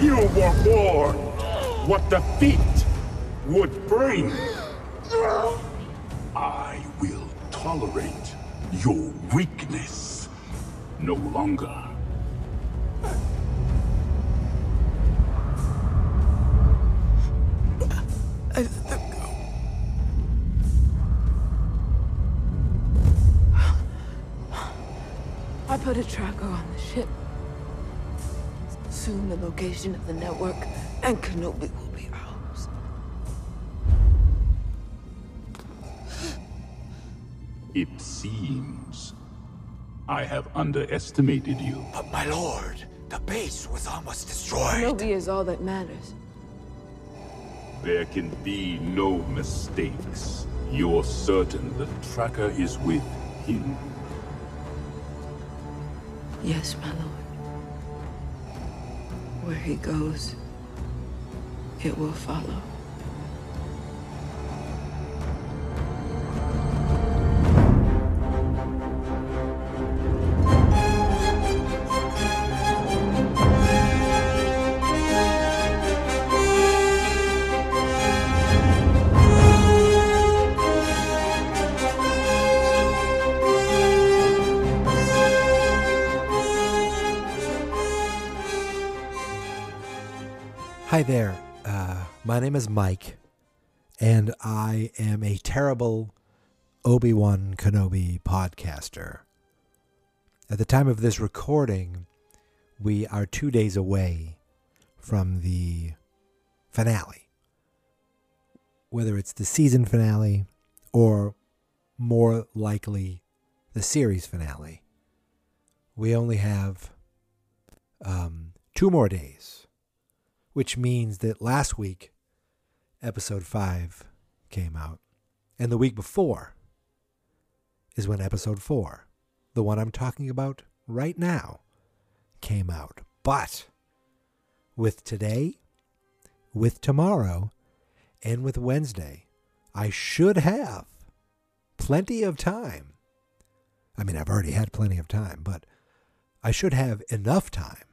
You were born what defeat would bring. I will tolerate your weakness no longer. I put a tracker on the ship. Soon the location of the network and Kenobi will be ours. It seems I have underestimated you. But my lord, the base was almost destroyed. Kenobi is all that matters. There can be no mistakes. You're certain the tracker is with him. Yes, my lord. Where he goes, it will follow. Hi there. Uh, my name is Mike, and I am a terrible Obi Wan Kenobi podcaster. At the time of this recording, we are two days away from the finale. Whether it's the season finale or more likely the series finale, we only have um, two more days which means that last week, episode 5 came out. And the week before is when episode 4, the one I'm talking about right now, came out. But with today, with tomorrow, and with Wednesday, I should have plenty of time. I mean, I've already had plenty of time, but I should have enough time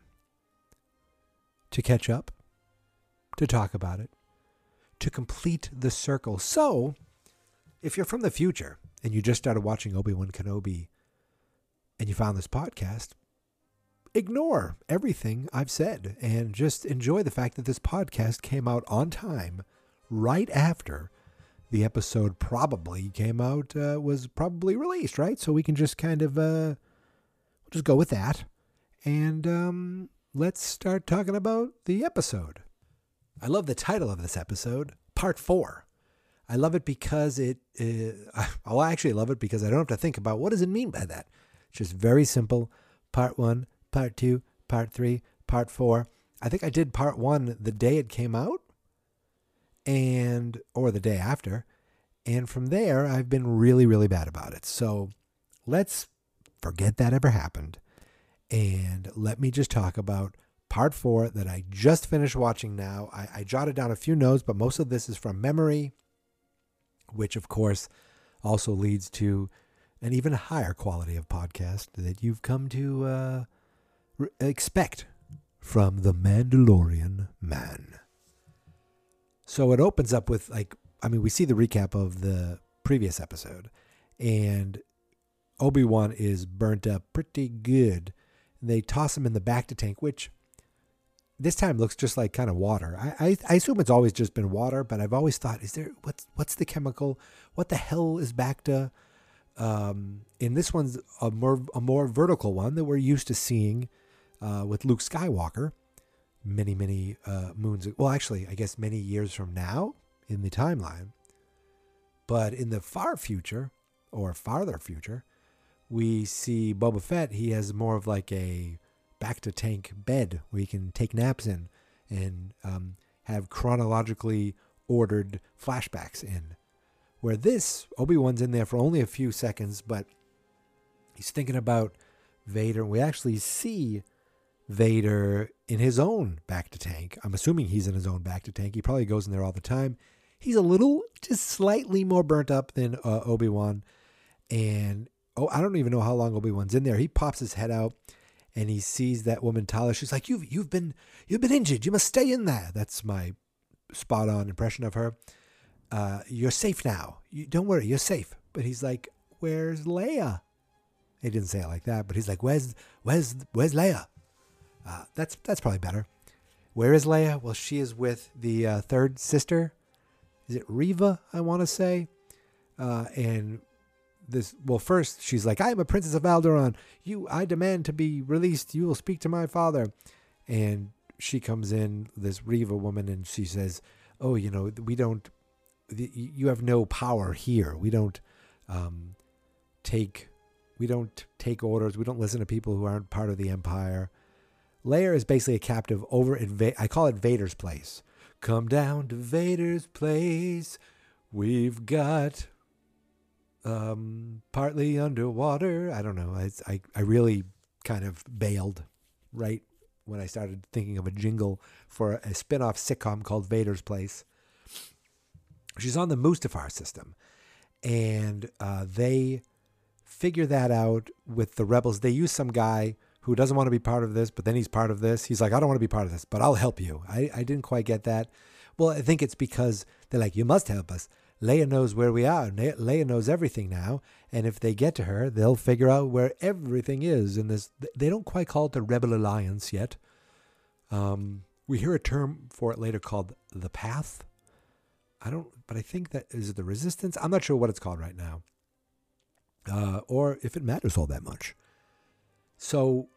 to catch up to talk about it, to complete the circle. So, if you're from the future and you just started watching Obi Wan Kenobi and you found this podcast, ignore everything I've said and just enjoy the fact that this podcast came out on time right after the episode probably came out, uh, was probably released, right? So we can just kind of uh, just go with that. And um, let's start talking about the episode. I love the title of this episode, Part 4. I love it because it, uh, well, I actually love it because I don't have to think about what does it mean by that. It's just very simple. Part 1, Part 2, Part 3, Part 4. I think I did Part 1 the day it came out and or the day after. And from there, I've been really, really bad about it. So let's forget that ever happened. And let me just talk about part four that I just finished watching now. I, I jotted down a few notes, but most of this is from memory, which of course also leads to an even higher quality of podcast that you've come to uh, re- expect from the Mandalorian man. So it opens up with like, I mean, we see the recap of the previous episode, and Obi Wan is burnt up pretty good. They toss him in the bacta tank, which this time looks just like kind of water. I, I, I assume it's always just been water, but I've always thought, is there what's what's the chemical? What the hell is bacta? Um, and this one's a more a more vertical one that we're used to seeing uh, with Luke Skywalker many many uh, moons. Well, actually, I guess many years from now in the timeline. But in the far future or farther future, we see Boba Fett. He has more of like a bacta tank bed where you can take naps in and um, have chronologically ordered flashbacks in. Where this, Obi Wan's in there for only a few seconds, but he's thinking about Vader. We actually see Vader in his own bacta tank. I'm assuming he's in his own bacta tank. He probably goes in there all the time. He's a little, just slightly more burnt up than uh, Obi Wan. And oh, I don't even know how long Obi Wan's in there. He pops his head out and he sees that woman Tala. She's like, "You've you've been you've been injured. You must stay in there." That's my spot on impression of her. Uh, you're safe now. You, don't worry, you're safe. But he's like, "Where's Leia?" He didn't say it like that, but he's like, "Where's where's where's Leia?" Uh, that's that's probably better. Where is Leia? Well, she is with the uh, third sister. Is it Reva? I want to say. Uh, and this well first she's like i am a princess of alderaan. You i demand to be released. You will speak to my father. And she comes in this Reva woman and she says oh you know we don't you have no power here. We don't um, take we don't take orders. We don't listen to people who aren't part of the empire. Leia is basically a captive over at Va- I call it Vader's place. Come down to Vader's place. We've got um, partly underwater. I don't know. I, I, I really kind of bailed right when I started thinking of a jingle for a spin off sitcom called Vader's Place. She's on the Mustafar system, and uh, they figure that out with the rebels. They use some guy who doesn't want to be part of this, but then he's part of this. He's like, I don't want to be part of this, but I'll help you. I, I didn't quite get that. Well, I think it's because they're like, you must help us. Leia knows where we are. Leia knows everything now, and if they get to her, they'll figure out where everything is in this. They don't quite call it the Rebel Alliance yet. Um, we hear a term for it later called the Path. I don't, but I think that is the Resistance. I'm not sure what it's called right now, uh, or if it matters all that much. So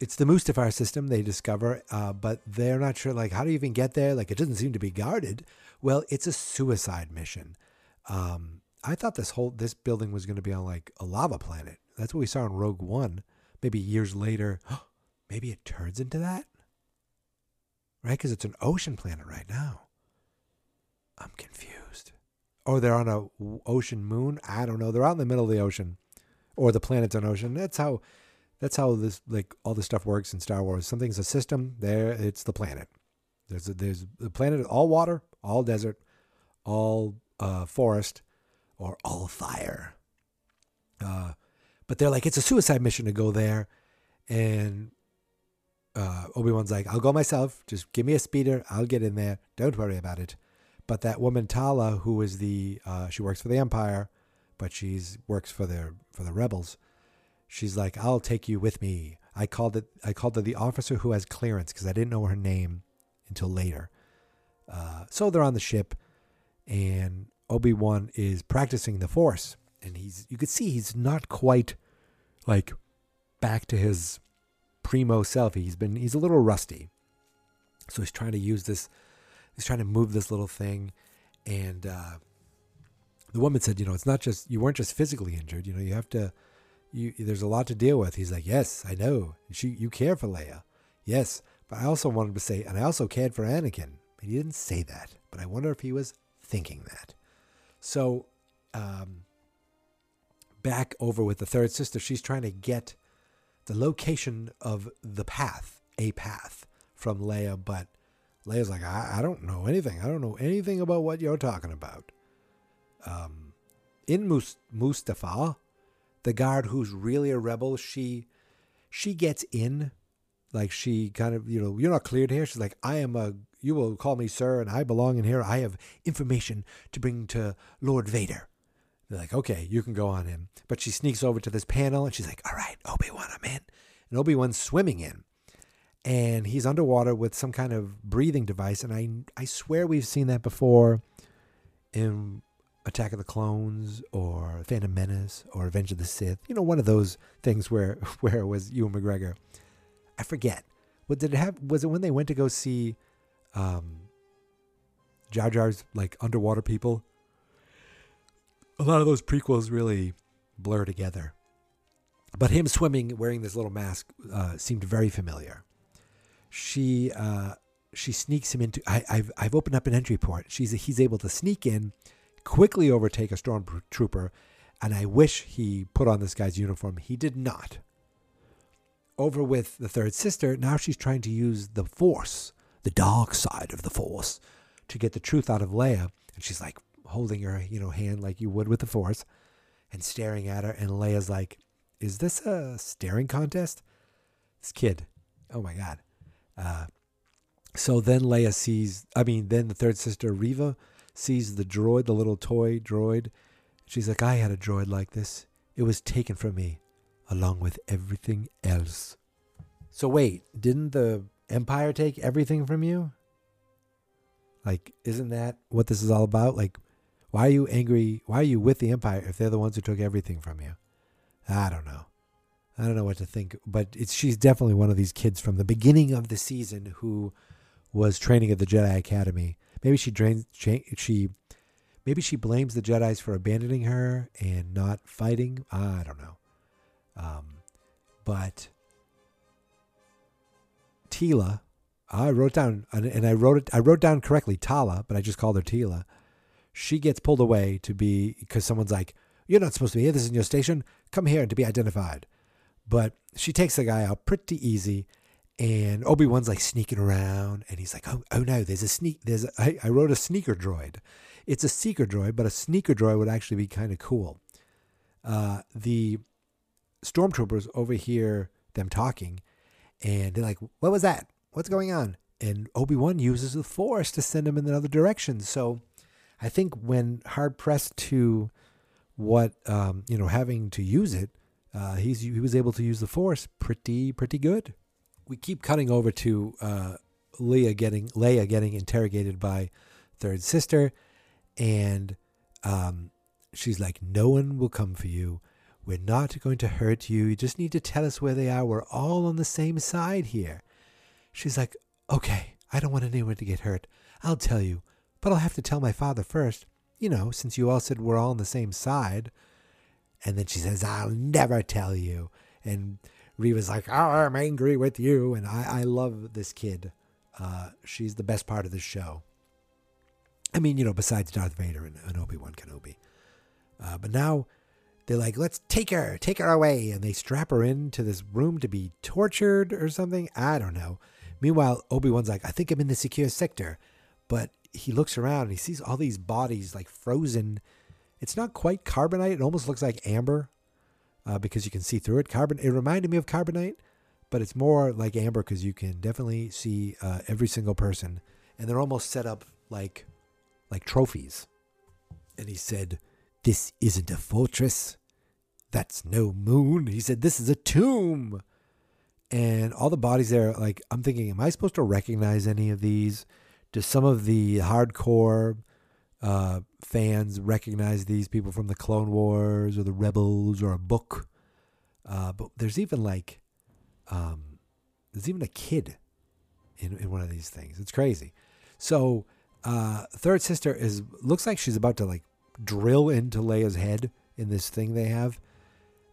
it's the Mustafar system they discover, uh, but they're not sure like how do you even get there? Like it doesn't seem to be guarded. Well, it's a suicide mission. Um, I thought this whole this building was going to be on like a lava planet. That's what we saw in Rogue One. Maybe years later, maybe it turns into that, right? Because it's an ocean planet right now. I'm confused. Or they're on a ocean moon. I don't know. They're out in the middle of the ocean, or the planet's an ocean. That's how that's how this like all this stuff works in Star Wars. Something's a system. There, it's the planet. There's a, there's the planet all water, all desert, all uh, forest, or all fire. Uh, but they're like, it's a suicide mission to go there, and uh, Obi Wan's like, I'll go myself. Just give me a speeder. I'll get in there. Don't worry about it. But that woman Tala, who is the uh, she works for the Empire, but she's works for the for the rebels she's like, "I'll take you with me." I called it. I called her the officer who has clearance because I didn't know her name until later. Uh, so they're on the ship, and Obi Wan is practicing the Force, and he's you could see he's not quite like back to his primo self. He's been he's a little rusty, so he's trying to use this. He's trying to move this little thing, and uh, the woman said, "You know, it's not just you weren't just physically injured. You know, you have to." You, there's a lot to deal with. He's like, yes, I know. She, you care for Leia. Yes, but I also wanted to say, and I also cared for Anakin. But he didn't say that. But I wonder if he was thinking that. So, um, back over with the third sister, she's trying to get the location of the path, a path from Leia, but Leia's like, I, I don't know anything. I don't know anything about what you're talking about. Um, in Mus- Mustafar, the guard who's really a rebel, she she gets in, like she kind of you know you're not cleared here. She's like I am a you will call me sir, and I belong in here. I have information to bring to Lord Vader. They're like, okay, you can go on in. But she sneaks over to this panel and she's like, all right, Obi Wan, I'm in. And Obi Wan's swimming in, and he's underwater with some kind of breathing device. And I I swear we've seen that before in Attack of the Clones or Phantom Menace or Revenge of the Sith. You know, one of those things where where it was Ewan McGregor. I forget. What did it have? Was it when they went to go see um, Jar Jar's like underwater people? A lot of those prequels really blur together. But him swimming wearing this little mask uh, seemed very familiar. She uh, she sneaks him into. I, have I've opened up an entry port. She's he's able to sneak in quickly overtake a stormtrooper, and I wish he put on this guy's uniform. He did not. Over with the third sister, now she's trying to use the Force, the dark side of the Force, to get the truth out of Leia. And she's like holding her, you know, hand like you would with the Force, and staring at her. And Leia's like, "Is this a staring contest?" This kid. Oh my god. Uh, so then Leia sees. I mean, then the third sister Reva sees the droid, the little toy droid. She's like, I had a droid like this. It was taken from me, along with everything else. So wait, didn't the Empire take everything from you? Like, isn't that what this is all about? Like, why are you angry? Why are you with the Empire if they're the ones who took everything from you? I don't know. I don't know what to think, but it's she's definitely one of these kids from the beginning of the season who was training at the Jedi Academy. Maybe she drains she maybe she blames the Jedi's for abandoning her and not fighting. I don't know. Um, but Teela, I wrote down and I wrote it. I wrote down correctly Tala, but I just called her Tila. She gets pulled away to be because someone's like, "You're not supposed to be here. This is your station. Come here to be identified." But she takes the guy out pretty easy, and Obi Wan's like sneaking around, and he's like, "Oh, oh no! There's a sneak. There's a, I, I wrote a sneaker droid. It's a seeker droid, but a sneaker droid would actually be kind of cool." Uh, the stormtroopers overhear them talking, and they're like, "What was that? What's going on?" And Obi Wan uses the Force to send them in another direction. So, I think when hard pressed to what um, you know, having to use it, uh, he's he was able to use the Force pretty pretty good. We keep cutting over to uh, Leia getting Leia getting interrogated by third sister, and um, she's like, "No one will come for you. We're not going to hurt you. You just need to tell us where they are. We're all on the same side here." She's like, "Okay, I don't want anyone to get hurt. I'll tell you, but I'll have to tell my father first. You know, since you all said we're all on the same side." And then she says, I'll never tell you. And Reva's like, oh, I'm angry with you. And I, I love this kid. Uh, she's the best part of the show. I mean, you know, besides Darth Vader and, and Obi Wan Kenobi. Uh, but now they're like, let's take her, take her away. And they strap her into this room to be tortured or something. I don't know. Meanwhile, Obi Wan's like, I think I'm in the secure sector. But he looks around and he sees all these bodies like frozen it's not quite carbonite. It almost looks like amber uh, because you can see through it. Carbon. It reminded me of carbonite, but it's more like amber because you can definitely see uh, every single person, and they're almost set up like like trophies. And he said, "This isn't a fortress. That's no moon." He said, "This is a tomb." And all the bodies there, like I'm thinking, am I supposed to recognize any of these? Do some of the hardcore uh, fans recognize these people from the Clone Wars or the Rebels or a book. Uh, but there's even like, um, there's even a kid in, in one of these things. It's crazy. So, uh, third sister is looks like she's about to like drill into Leia's head in this thing they have,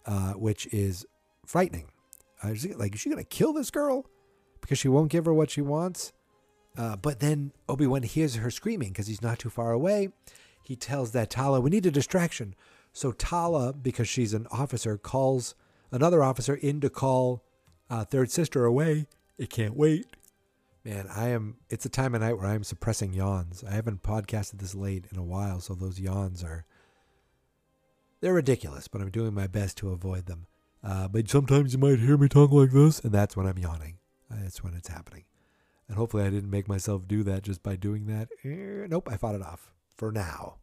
uh, which is frightening. Uh, like, is she gonna kill this girl because she won't give her what she wants? Uh, but then Obi Wan hears her screaming because he's not too far away. He tells that Tala, we need a distraction. So Tala, because she's an officer, calls another officer in to call uh, third sister away. It can't wait. Man, I am. It's a time of night where I am suppressing yawns. I haven't podcasted this late in a while, so those yawns are. They're ridiculous, but I'm doing my best to avoid them. Uh, but sometimes you might hear me talk like this, and that's when I'm yawning. That's when it's happening. And hopefully I didn't make myself do that just by doing that. Eh, nope, I fought it off for now.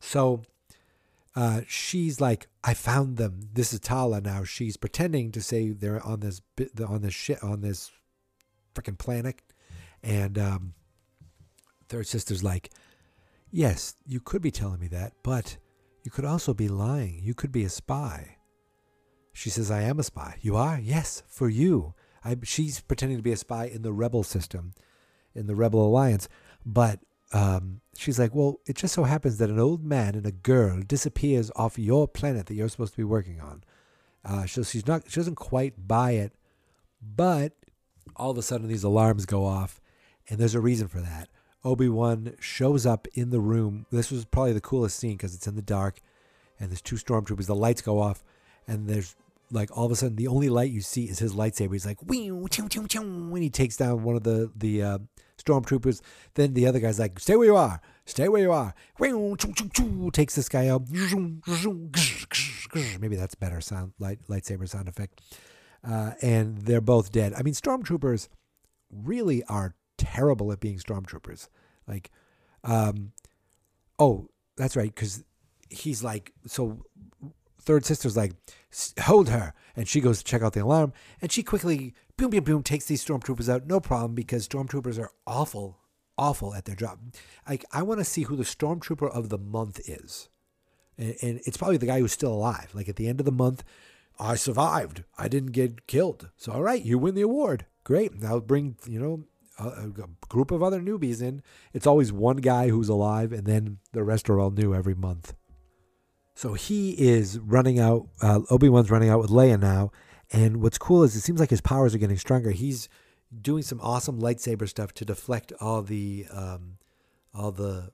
So uh, she's like, I found them. This is Tala now. She's pretending to say they're on this on this shit on this freaking planet, and um, third sister's like, yes, you could be telling me that, but you could also be lying. You could be a spy. She says, I am a spy. You are? Yes, for you. I, she's pretending to be a spy in the rebel system, in the rebel alliance. But um, she's like, well, it just so happens that an old man and a girl disappears off your planet that you're supposed to be working on. Uh, so she's not, she doesn't quite buy it, but all of a sudden these alarms go off, and there's a reason for that. Obi Wan shows up in the room. This was probably the coolest scene because it's in the dark, and there's two stormtroopers. The lights go off, and there's like all of a sudden the only light you see is his lightsaber. He's like when he takes down one of the the uh, stormtroopers. Then the other guy's like, "Stay where you are, stay where you are." Takes this guy out. Maybe that's better sound light lightsaber sound effect. uh, and they're both dead. I mean, stormtroopers really are terrible at being stormtroopers. Like, um, oh, that's right, because he's like, so third sister's like, hold her, and she goes to check out the alarm, and she quickly, boom, boom, boom, takes these stormtroopers out, no problem, because stormtroopers are awful, awful at their job. Like, I want to see who the stormtrooper of the month is, and, and it's probably the guy who's still alive. Like at the end of the month, I survived. I didn't get killed. So all right, you win the award. Great. Now bring you know a, a group of other newbies in. It's always one guy who's alive, and then the rest are all new every month. So he is running out. Uh, Obi Wan's running out with Leia now, and what's cool is it seems like his powers are getting stronger. He's doing some awesome lightsaber stuff to deflect all the um, all the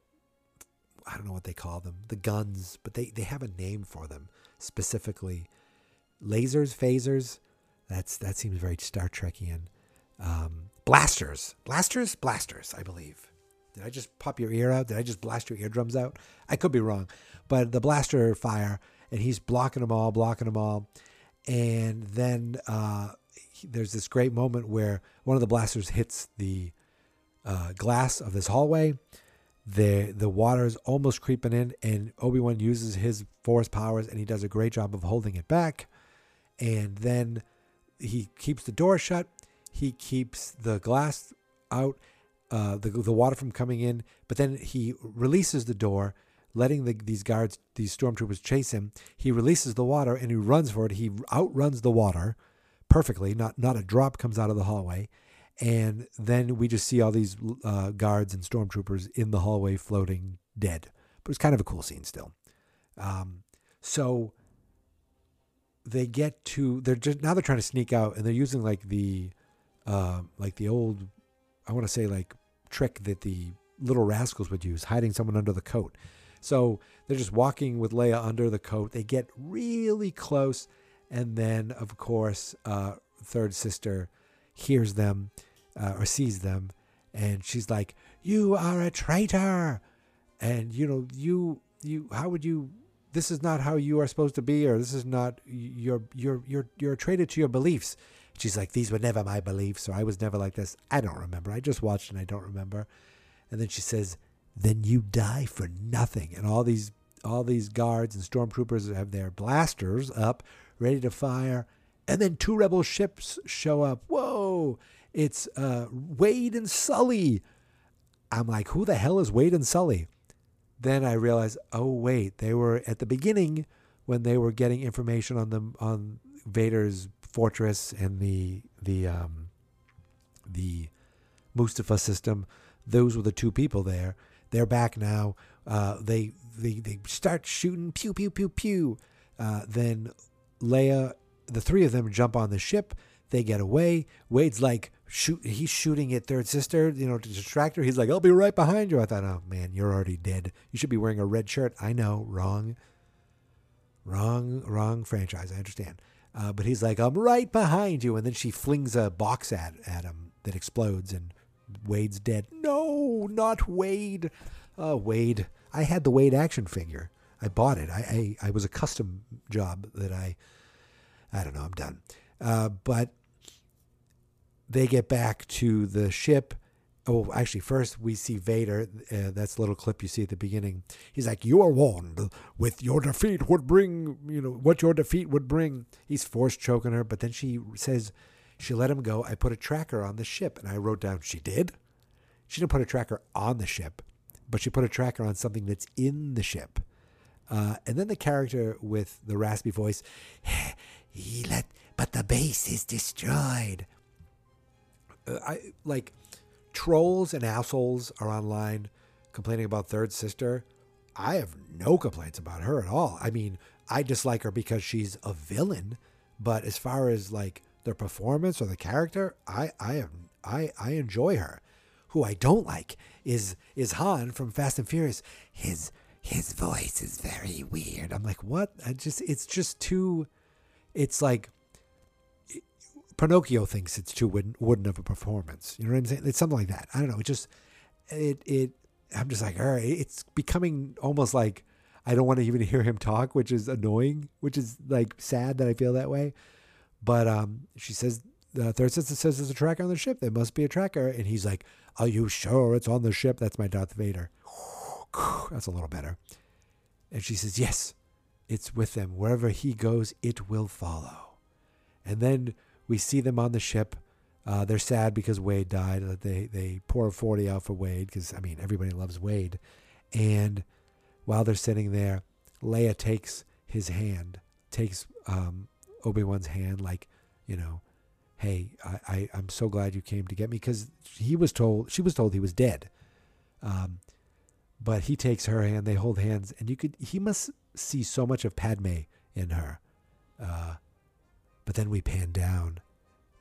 I don't know what they call them, the guns, but they they have a name for them specifically. Lasers, phasers. That's that seems very Star Trekian. Um, blasters, blasters, blasters. I believe. Did I just pop your ear out? Did I just blast your eardrums out? I could be wrong, but the blaster fire, and he's blocking them all, blocking them all, and then uh, there's this great moment where one of the blasters hits the uh, glass of this hallway. The the water is almost creeping in, and Obi Wan uses his force powers, and he does a great job of holding it back. And then he keeps the door shut. He keeps the glass out, uh, the the water from coming in. But then he releases the door, letting the, these guards, these stormtroopers, chase him. He releases the water and he runs for it. He outruns the water perfectly. Not not a drop comes out of the hallway. And then we just see all these uh, guards and stormtroopers in the hallway floating dead. But it's kind of a cool scene still. Um, so they get to they're just now they're trying to sneak out and they're using like the uh, like the old I want to say like trick that the little rascals would use, hiding someone under the coat. So they're just walking with Leia under the coat. They get really close, and then of course, uh, third sister hears them uh, or sees them, and she's like, "You are a traitor," and you know you you how would you this is not how you are supposed to be or this is not you're you're you're you're a traitor to your beliefs she's like these were never my beliefs or i was never like this. I don't remember. I just watched and i don't remember. And then she says then you die for nothing. And all these all these guards and stormtroopers have their blasters up ready to fire. And then two rebel ships show up. Whoa! It's uh, wade and sully. I'm like who the hell is wade and sully? Then I realized, oh wait, they were at the beginning when they were getting information on the on Vader's fortress and the the um, the Mustafar system. Those were the two people there. They're back now. Uh, they they they start shooting pew pew pew pew. Uh, then Leia, the three of them jump on the ship. They get away. Wade's like, shoot he's shooting at third sister you know to distract her he's like i'll be right behind you i thought oh man you're already dead you should be wearing a red shirt i know wrong wrong wrong franchise i understand uh, but he's like i'm right behind you. And then she flings a box at, at him that explodes and wade's dead. No not wade. Oh wade i had the wade action figure. I bought it. I i, I was a custom job that i i don't know i'm done. Uh, but they get back to the ship. Oh, actually, first we see Vader. Uh, that's a little clip you see at the beginning. He's like, "You are warned. With your defeat would bring, you know, what your defeat would bring." He's force choking her, but then she says, "She let him go. I put a tracker on the ship," and I wrote down, "She did." She didn't put a tracker on the ship, but she put a tracker on something that's in the ship. Uh, and then the character with the raspy voice, he let, but the base is destroyed. I like trolls and assholes are online complaining about Third Sister. I have no complaints about her at all. I mean, I dislike her because she's a villain, but as far as like the performance or the character, I I have I I enjoy her. Who I don't like is is Han from Fast and Furious. His his voice is very weird. I'm like, what? I just it's just too. It's like Pinocchio thinks it's too wooden, wooden of a performance. You know what I'm saying? It's something like that. I don't know. It just it it. I'm just like, all right. It's becoming almost like I don't want to even hear him talk, which is annoying. Which is like sad that I feel that way. But um, she says the third sister says there's a tracker on the ship. There must be a tracker, and he's like, "Are you sure it's on the ship?" That's my Darth Vader. That's a little better. And she says, "Yes, it's with them. Wherever he goes, it will follow." And then we see them on the ship. Uh, they're sad because Wade died. They they pour forty out for Wade because I mean everybody loves Wade. And while they're sitting there, Leia takes his hand, takes um, Obi Wan's hand, like you know, hey, I, I I'm so glad you came to get me because he was told she was told he was dead. Um, but he takes her hand. They hold hands, and you could he must see so much of Padme in her. Uh, but then we pan down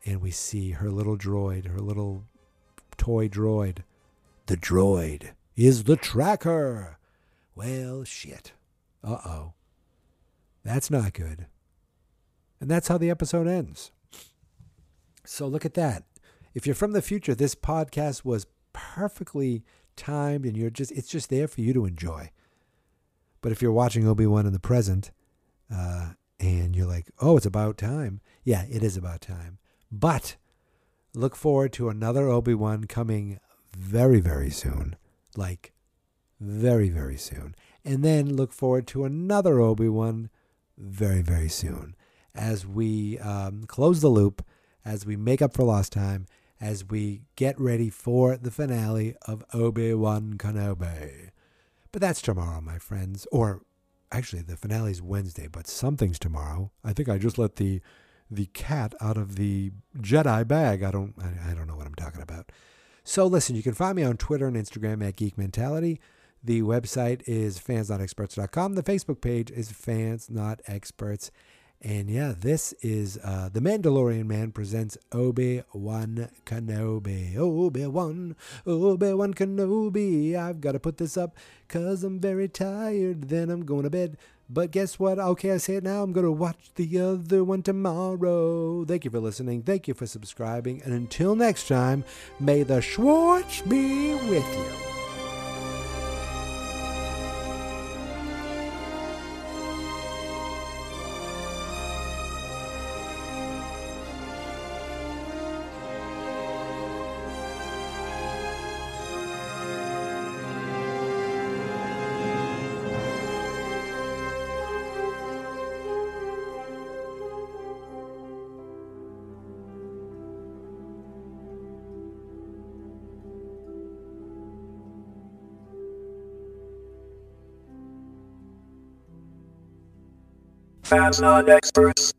and we see her little droid, her little toy droid. The droid is the tracker. Well, shit. Uh oh. That's not good. And that's how the episode ends. So look at that. If you're from the future, this podcast was perfectly timed and you're just it's just there for you to enjoy. But if you're watching Obi-Wan in the present, uh, and you're like, oh, it's about time. Yeah, it is about time. But look forward to another Obi Wan coming very, very soon. Like, very, very soon. And then look forward to another Obi Wan very, very soon as we um, close the loop, as we make up for lost time, as we get ready for the finale of Obi Wan Kenobi. But that's tomorrow, my friends. Or actually, the finale's Wednesday, but something's tomorrow. I think I just let the the cat out of the Jedi bag. I don't I, I don't know what I'm talking about. So listen, you can find me on Twitter and Instagram at Geek Mentality. The website is fansnotexperts.com. The Facebook page is Fans Not Experts. And yeah, this is uh, The Mandalorian Man presents Obi Wan Kenobi. Obi Wan, Obi Wan Kenobi. I've got to put this up because I'm very tired. Then I'm going to bed. But guess what? Okay, I say it now. I'm going to watch the other one tomorrow. Thank you for listening. Thank you for subscribing. And until next time, may the Schwartz be with you. Fans not experts.